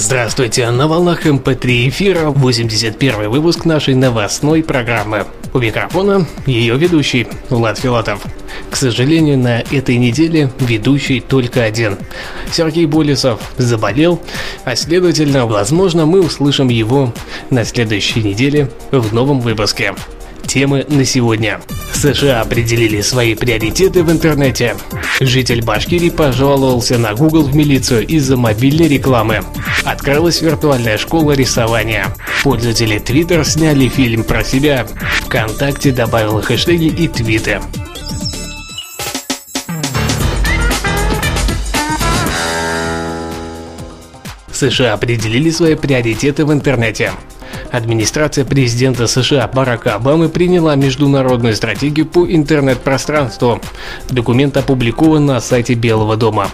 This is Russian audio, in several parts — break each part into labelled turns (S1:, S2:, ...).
S1: Здравствуйте, на волнах MP3 эфира 81 выпуск нашей новостной программы. У микрофона ее ведущий Влад Филатов. К сожалению, на этой неделе ведущий только один. Сергей Болесов заболел, а следовательно, возможно, мы услышим его на следующей неделе в новом выпуске. Темы на сегодня. США определили свои приоритеты в интернете. Житель Башкирии пожаловался на Google в милицию из-за мобильной рекламы. Открылась виртуальная школа рисования. Пользователи Twitter сняли фильм про себя. ВКонтакте добавил хэштеги и твиты. США определили свои приоритеты в интернете. Администрация президента США Барака Обамы приняла международную стратегию по интернет-пространству. Документ опубликован на сайте Белого дома.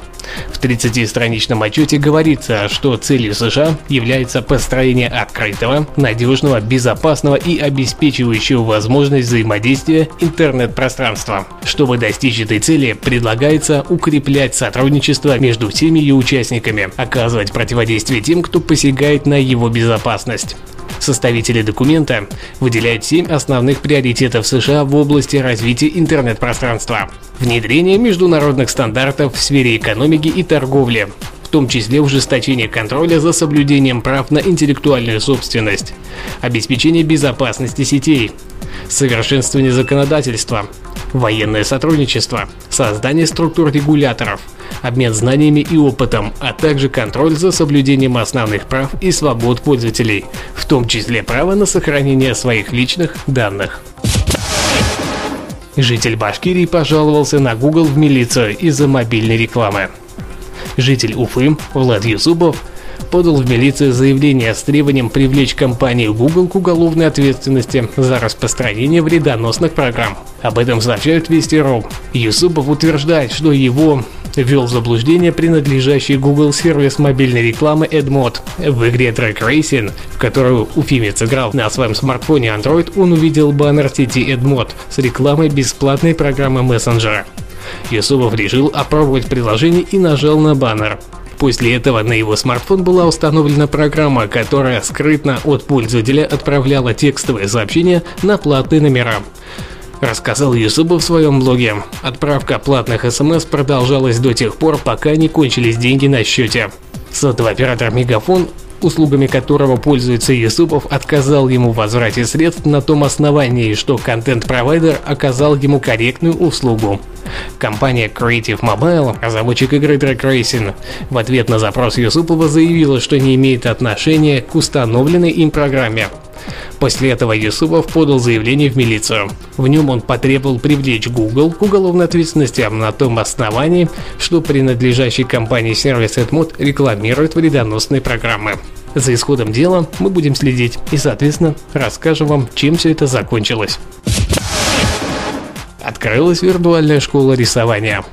S1: В 30-страничном отчете говорится, что целью США является построение открытого, надежного, безопасного и обеспечивающего возможность взаимодействия интернет-пространства. Чтобы достичь этой цели, предлагается укреплять сотрудничество между всеми ее участниками, оказывать противодействие тем, кто посягает на его безопасность. Составители документа. Выделяют семь основных приоритетов США в области развития интернет-пространства. Внедрение международных стандартов в сфере экономики и торговли, в том числе ужесточение контроля за соблюдением прав на интеллектуальную собственность, обеспечение безопасности сетей, совершенствование законодательства, военное сотрудничество, создание структур регуляторов, обмен знаниями и опытом, а также контроль за соблюдением основных прав и свобод пользователей, в том числе право на сохранение своих личных данных. Житель Башкирии пожаловался на Google в милицию из-за мобильной рекламы. Житель Уфы Влад Юсупов подал в милицию заявление с требованием привлечь компанию Google к уголовной ответственности за распространение вредоносных программ. Об этом сообщают Вести.ру. Юсупов утверждает, что его ввел в заблуждение принадлежащий Google сервис мобильной рекламы AdMod. В игре Track Racing, в которую уфимец играл на своем смартфоне Android, он увидел баннер сети AdMod с рекламой бесплатной программы мессенджера. Юсупов решил опробовать приложение и нажал на баннер. После этого на его смартфон была установлена программа, которая скрытно от пользователя отправляла текстовые сообщения на платные номера. Рассказал Юсупов в своем блоге. Отправка платных смс продолжалась до тех пор, пока не кончились деньги на счете. Сотовый оператор Мегафон услугами которого пользуется Юсупов, отказал ему в возврате средств на том основании, что контент-провайдер оказал ему корректную услугу. Компания Creative Mobile, разработчик игры Track Racing, в ответ на запрос Юсупова заявила, что не имеет отношения к установленной им программе. После этого Юсупов подал заявление в милицию. В нем он потребовал привлечь Google к уголовной ответственности на том основании, что принадлежащий компании сервис AdMod рекламирует вредоносные программы. За исходом дела мы будем следить и, соответственно, расскажем вам, чем все это закончилось. Открылась виртуальная школа рисования.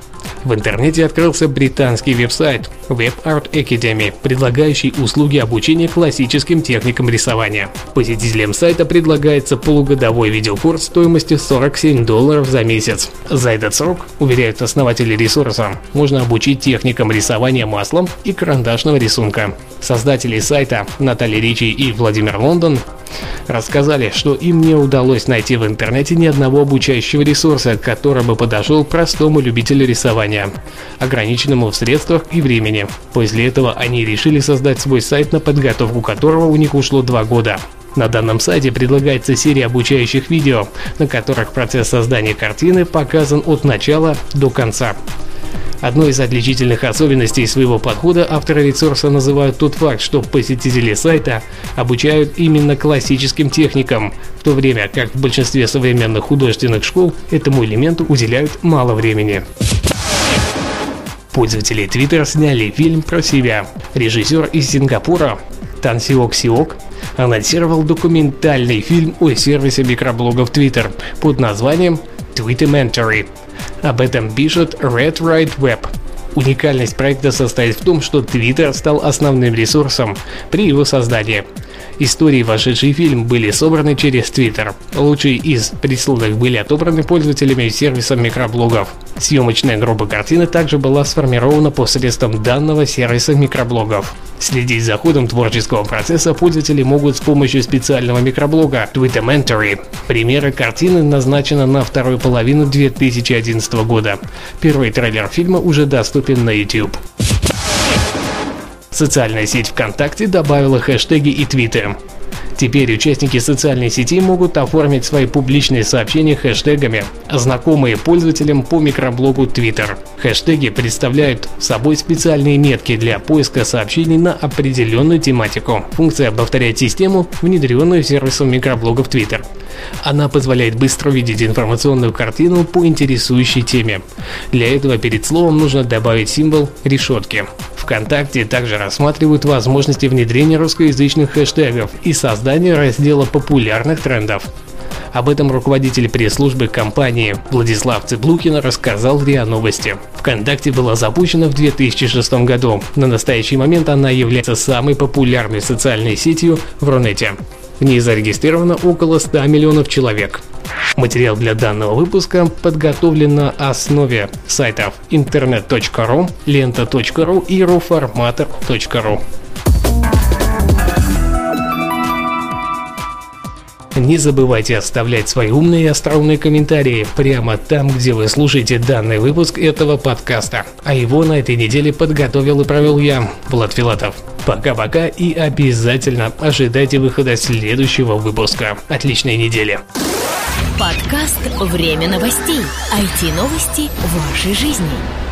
S1: В интернете открылся британский веб-сайт Web Art Academy, предлагающий услуги обучения классическим техникам рисования. Посетителям сайта предлагается полугодовой видеокурс стоимостью 47 долларов за месяц. За этот срок, уверяют основатели ресурса, можно обучить техникам рисования маслом и карандашного рисунка. Создатели сайта Наталья Ричи и Владимир Лондон рассказали, что им не удалось найти в интернете ни одного обучающего ресурса, который бы подошел простому любителю рисования, ограниченному в средствах и времени. После этого они решили создать свой сайт, на подготовку которого у них ушло два года. На данном сайте предлагается серия обучающих видео, на которых процесс создания картины показан от начала до конца. Одной из отличительных особенностей своего подхода авторы ресурса называют тот факт, что посетители сайта обучают именно классическим техникам, в то время как в большинстве современных художественных школ этому элементу уделяют мало времени. Пользователи Twitter сняли фильм про себя. Режиссер из Сингапура Тан Сиок Сиок анонсировал документальный фильм о сервисе микроблогов Twitter под названием Twittermentary. Об этом пишет Red Right Web. Уникальность проекта состоит в том, что Twitter стал основным ресурсом при его создании. Истории, вошедшие в фильм, были собраны через Twitter. Лучшие из присланных были отобраны пользователями сервиса микроблогов. Съемочная группа картины также была сформирована посредством данного сервиса микроблогов. Следить за ходом творческого процесса пользователи могут с помощью специального микроблога Twittermentary. Примеры картины назначены на вторую половину 2011 года. Первый трейлер фильма уже доступен на YouTube. Социальная сеть ВКонтакте добавила хэштеги и твиты. Теперь участники социальной сети могут оформить свои публичные сообщения хэштегами, знакомые пользователям по микроблогу Twitter. Хэштеги представляют собой специальные метки для поиска сообщений на определенную тематику. Функция повторяет систему, внедренную сервисом микроблогов Twitter. Она позволяет быстро увидеть информационную картину по интересующей теме. Для этого перед словом нужно добавить символ решетки. ВКонтакте также рассматривают возможности внедрения русскоязычных хэштегов и создания раздела популярных трендов. Об этом руководитель пресс-службы компании Владислав Цыблукин рассказал РИА Новости. ВКонтакте была запущена в 2006 году. На настоящий момент она является самой популярной социальной сетью в Рунете. В ней зарегистрировано около 100 миллионов человек. Материал для данного выпуска подготовлен на основе сайтов интернет.ру, лента.ру и руформатор.ру. Не забывайте оставлять свои умные и остроумные комментарии прямо там, где вы слушаете данный выпуск этого подкаста. А его на этой неделе подготовил и провел я, Влад Филатов. Пока-пока и обязательно ожидайте выхода следующего выпуска. Отличной недели!
S2: Подкаст «Время новостей». IT-новости вашей жизни.